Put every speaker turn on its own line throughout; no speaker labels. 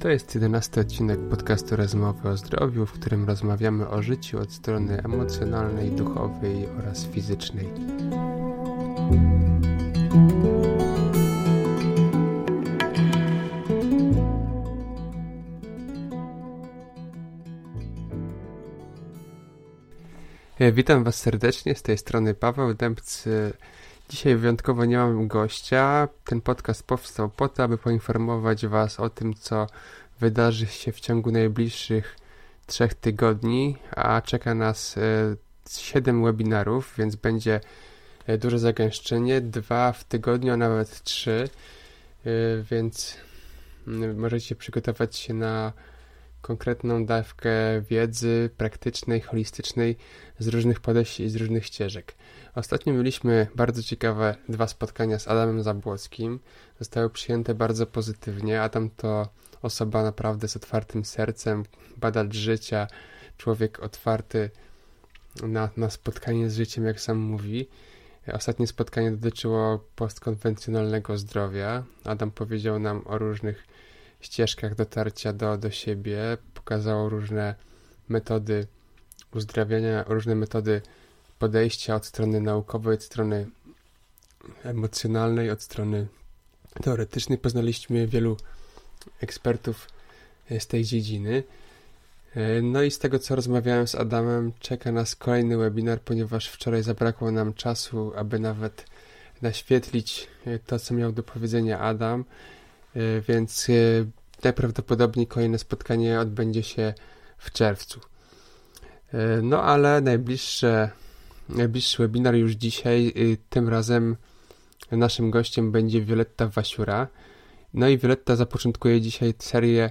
To jest jedenasty odcinek podcastu Rozmowy o zdrowiu, w którym rozmawiamy o życiu od strony emocjonalnej, duchowej oraz fizycznej. Witam Was serdecznie, z tej strony Paweł Dębcy. Dzisiaj wyjątkowo nie mam gościa. Ten podcast powstał po to, aby poinformować Was o tym, co wydarzy się w ciągu najbliższych trzech tygodni, a czeka nas e, siedem webinarów, więc będzie e, duże zagęszczenie, dwa w tygodniu, a nawet trzy, więc mm, możecie przygotować się na konkretną dawkę wiedzy praktycznej, holistycznej z różnych podejść i z różnych ścieżek. Ostatnio mieliśmy bardzo ciekawe dwa spotkania z Adamem Zabłockim. Zostały przyjęte bardzo pozytywnie. Adam to osoba naprawdę z otwartym sercem, badacz życia, człowiek otwarty na, na spotkanie z życiem, jak sam mówi. Ostatnie spotkanie dotyczyło postkonwencjonalnego zdrowia. Adam powiedział nam o różnych ścieżkach dotarcia do, do siebie, pokazało różne metody uzdrawiania, różne metody podejścia od strony naukowej, od strony emocjonalnej, od strony teoretycznej. Poznaliśmy wielu ekspertów z tej dziedziny. No i z tego, co rozmawiałem z Adamem, czeka nas kolejny webinar, ponieważ wczoraj zabrakło nam czasu, aby nawet naświetlić to, co miał do powiedzenia Adam. E, więc e, najprawdopodobniej kolejne spotkanie odbędzie się w czerwcu. E, no ale najbliższe, najbliższy webinar już dzisiaj, tym razem naszym gościem będzie Violetta Wasiura. No i Violetta zapoczątkuje dzisiaj serię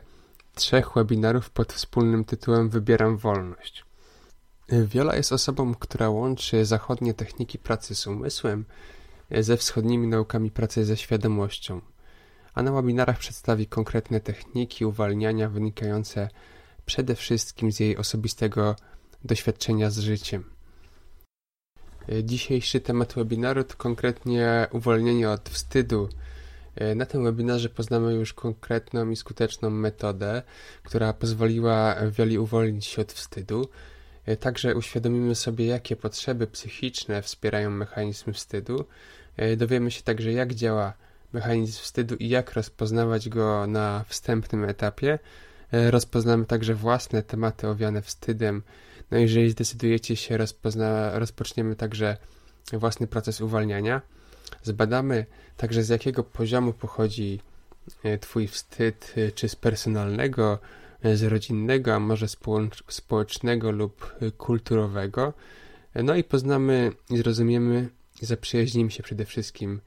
trzech webinarów pod wspólnym tytułem Wybieram wolność. Viola jest osobą, która łączy zachodnie techniki pracy z umysłem ze wschodnimi naukami pracy ze świadomością a na webinarach przedstawi konkretne techniki uwalniania wynikające przede wszystkim z jej osobistego doświadczenia z życiem. Dzisiejszy temat webinaru to konkretnie uwolnienie od wstydu. Na tym webinarze poznamy już konkretną i skuteczną metodę, która pozwoliła wielu uwolnić się od wstydu. Także uświadomimy sobie, jakie potrzeby psychiczne wspierają mechanizm wstydu. Dowiemy się także, jak działa mechanizm wstydu i jak rozpoznawać go na wstępnym etapie. E, rozpoznamy także własne tematy owiane wstydem. No jeżeli zdecydujecie się, rozpozna, rozpoczniemy także własny proces uwalniania. Zbadamy także z jakiego poziomu pochodzi e, Twój wstyd, e, czy z personalnego, z rodzinnego, a może społecznego lub kulturowego. No i poznamy zrozumiemy, zaprzyjaźnimy się przede wszystkim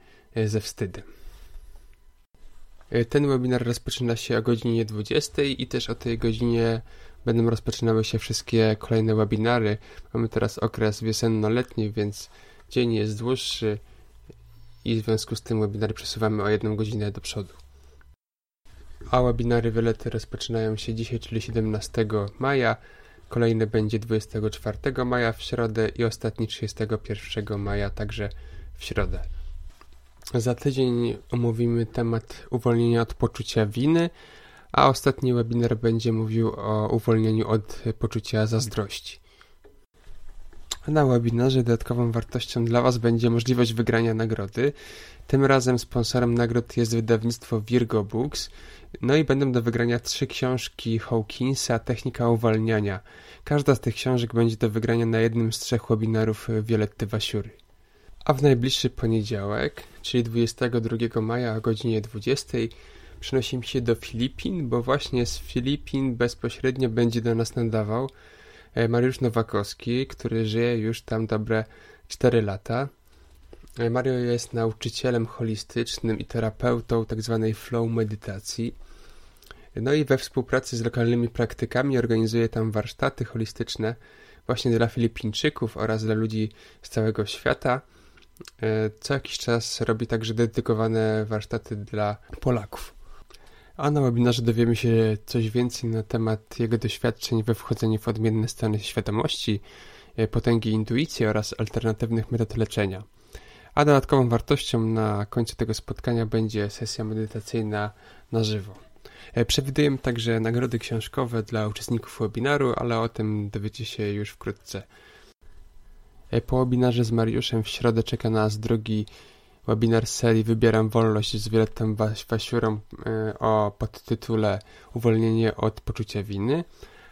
ze wstydem. E, ten webinar rozpoczyna się o godzinie 20 i też o tej godzinie będą rozpoczynały się wszystkie kolejne webinary. Mamy teraz okres wiosenno-letni, więc dzień jest dłuższy i w związku z tym webinary przesuwamy o jedną godzinę do przodu. A webinary Wiolety rozpoczynają się dzisiaj, czyli 17 maja. Kolejny będzie 24 maja w środę i ostatni 31 maja także w środę. Za tydzień omówimy temat uwolnienia od poczucia winy, a ostatni webinar będzie mówił o uwolnieniu od poczucia zazdrości. Na webinarze dodatkową wartością dla Was będzie możliwość wygrania nagrody. Tym razem sponsorem nagród jest wydawnictwo Virgo Books. No i będą do wygrania trzy książki Hawkinsa Technika uwalniania. Każda z tych książek będzie do wygrania na jednym z trzech webinarów Violetty Wasiury. A w najbliższy poniedziałek, czyli 22 maja o godzinie 20, przenosimy się do Filipin, bo właśnie z Filipin bezpośrednio będzie do nas nadawał e, Mariusz Nowakowski, który żyje już tam dobre 4 lata. E, Mario jest nauczycielem holistycznym i terapeutą tzw. Tak flow medytacji. No i we współpracy z lokalnymi praktykami organizuje tam warsztaty holistyczne właśnie dla Filipińczyków oraz dla ludzi z całego świata. E, co jakiś czas robi także dedykowane warsztaty dla Polaków. A na webinarze dowiemy się coś więcej na temat jego doświadczeń we wchodzeniu w odmienne stany świadomości, e, potęgi intuicji oraz alternatywnych metod leczenia. a dodatkową wartością na końcu tego spotkania będzie sesja medytacyjna na żywo. E, przewidujemy także nagrody książkowe dla uczestników webinaru, ale o tym dowiecie się już wkrótce. E, po webinarze z Mariuszem w środę czeka nas drugi webinar serii Wybieram wolność z Violettą Wasiurą e, o podtytule Uwolnienie od poczucia winy.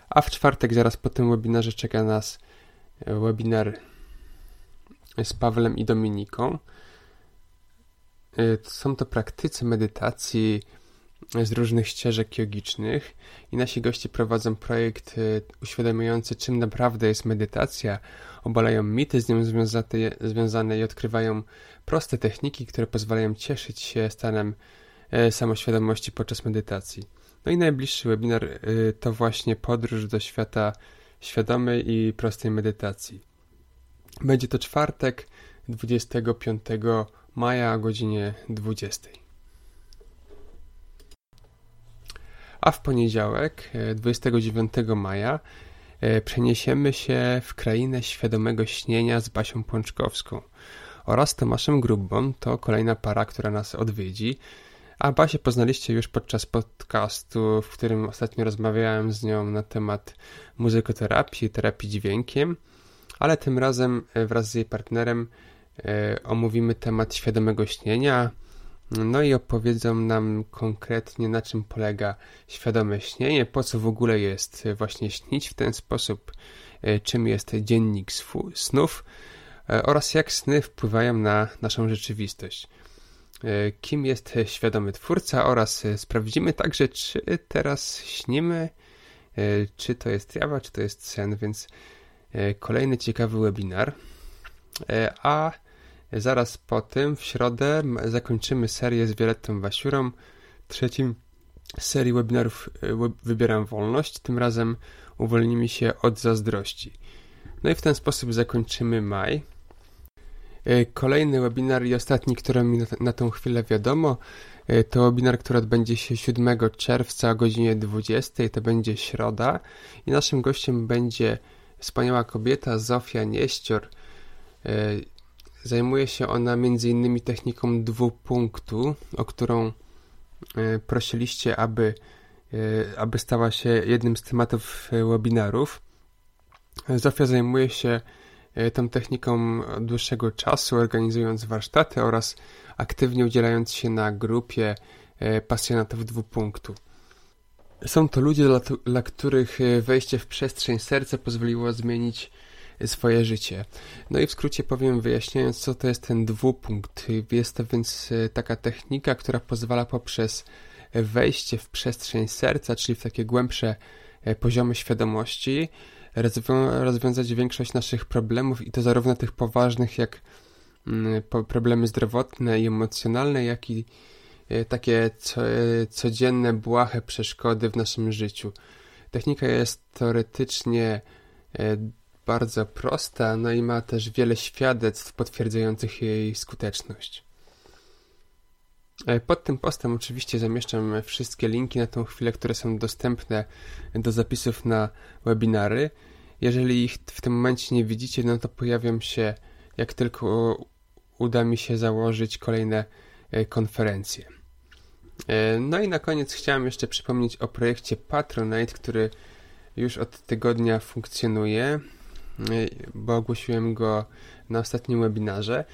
A w czwartek, zaraz po tym webinarze, czeka nas webinar z Pawłem i Dominiką. Są to praktycy medytacji, z różnych ścieżek jogicznych i nasi goście prowadzą projekt y, uświadamiający, czym naprawdę jest medytacja, obalają mity z nią związane, związane i odkrywają proste techniki, które pozwalają cieszyć się stanem y, samoświadomości podczas medytacji. No i najbliższy webinar y, to właśnie podróż do świata świadomej i prostej medytacji. Będzie to czwartek 25 maja o godzinie 20. a w poniedziałek, 29 e, maja, e, przeniesiemy się w krainę świadomego śnienia z Basią Pączkowską. Oraz Tomaszem Grubbą, to kolejna para, która nas odwiedzi. A Basię poznaliście już podczas podcastu, w którym ostatnio rozmawiałem z nią na temat muzykoterapii, terapii dźwiękiem, ale tym razem e, wraz z jej partnerem omówimy temat świadomego śnienia, no i opowiedzą nam konkretnie na czym polega świadome śnienie, po co w ogóle jest właśnie śnić w ten sposób, e, czym jest dziennik snów e, oraz jak sny wpływają na naszą rzeczywistość. E, kim jest świadomy twórca oraz sprawdzimy także, czy teraz śnimy, czy to jest jawa, czy to jest sen, więc kolejny ciekawy webinar. A Zaraz po tym, w środę, zakończymy serię z Violettą Wasiurą, trzecim serii webinarów e, Wybieram Wolność. Tym razem uwolnimy się od zazdrości. No i w ten sposób zakończymy maj. E, kolejny webinar i ostatni, który mi na, tą chwilę wiadomo, e, to webinar, który odbędzie się 7 czerwca o godzinie 20. To będzie środa i naszym gościem będzie wspaniała kobieta Zofia Nieścior. Zajmuje się ona m.in. techniką dwupunktu, o którą e, prosiliście, aby, e, aby stała się jednym z tematów e, webinarów. Zofia zajmuje się tą techniką od dłuższego czasu, organizując warsztaty oraz aktywnie udzielając się na grupie pasjonatów dwupunktu. Są to ludzie, dla, dla których wejście w przestrzeń serca pozwoliło zmienić swoje życie. No i w skrócie powiem, wyjaśniając, co to jest ten dwupunkt. Jest to więc e, taka technika, która pozwala poprzez wejście w przestrzeń serca, czyli w takie głębsze e, poziomy świadomości, rozwiązać większość naszych problemów i to zarówno tych poważnych, jak mm, problemy zdrowotne i emocjonalne, jak i e, takie codzienne, błahe przeszkody w naszym życiu. Technika jest teoretycznie bardzo prosta, no i ma też wiele świadectw potwierdzających jej skuteczność. E, pod tym postem oczywiście zamieszczam wszystkie linki na tą chwilę, które są dostępne do zapisów na webinary. Jeżeli ich w tym momencie nie widzicie, no to pojawią się, jak tylko uda mi się założyć kolejne e, konferencje. E, no i na koniec chciałem jeszcze przypomnieć o projekcie Patronite, który już od tygodnia funkcjonuje bo ogłosiłem go na ostatnim webinarze.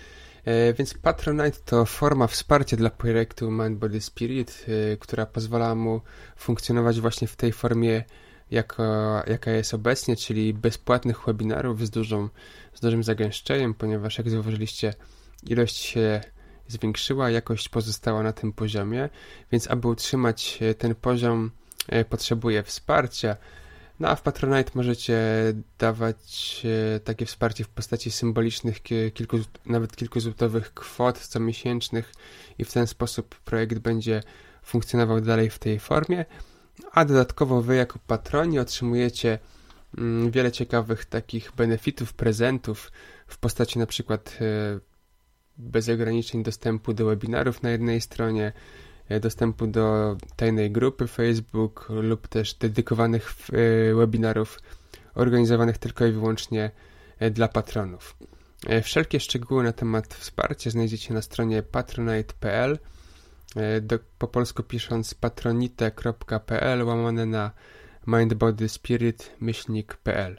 E, więc Patronite to forma wsparcia dla projektu Mind Body Spirit, e, która pozwala mu funkcjonować właśnie w tej formie, jako, jaka jest obecnie, czyli bezpłatnych webinarów z, dużą, z dużym zagęszczeniem, ponieważ jak zauważyliście, ilość się zwiększyła, jakość pozostała na tym poziomie, więc aby utrzymać ten poziom, e, potrzebuje wsparcia. No a w Patronite możecie dawać e, takie wsparcie w postaci symbolicznych, kilku, nawet kilkuzłotowych kwot comiesięcznych i w ten sposób projekt będzie funkcjonował dalej w tej formie. A dodatkowo wy jako patroni otrzymujecie mm, wiele ciekawych takich benefitów, prezentów w postaci na przykład e, bez ograniczeń dostępu do webinarów na jednej stronie, dostępu do tajnej grupy Facebook lub też dedykowanych e, webinarów organizowanych tylko i wyłącznie e, dla patronów. E, wszelkie szczegóły na temat wsparcia znajdziecie na stronie patronite.pl po polsku pisząc patronite.pl łamane na mindbodyspirit-pl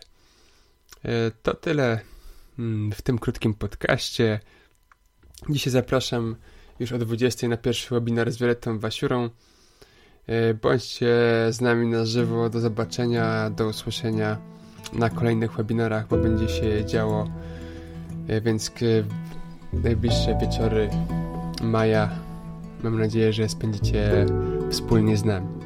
To tyle mm, w tym krótkim podcaście. Dzisiaj zapraszam już o 20 na pierwszy webinar z Violettą Wasiurą. E, bądźcie z nami na żywo. Do zobaczenia, do usłyszenia na kolejnych webinarach, bo będzie się działo. E, więc najbliższe wieczory maja mam nadzieję, że spędzicie wspólnie z nami.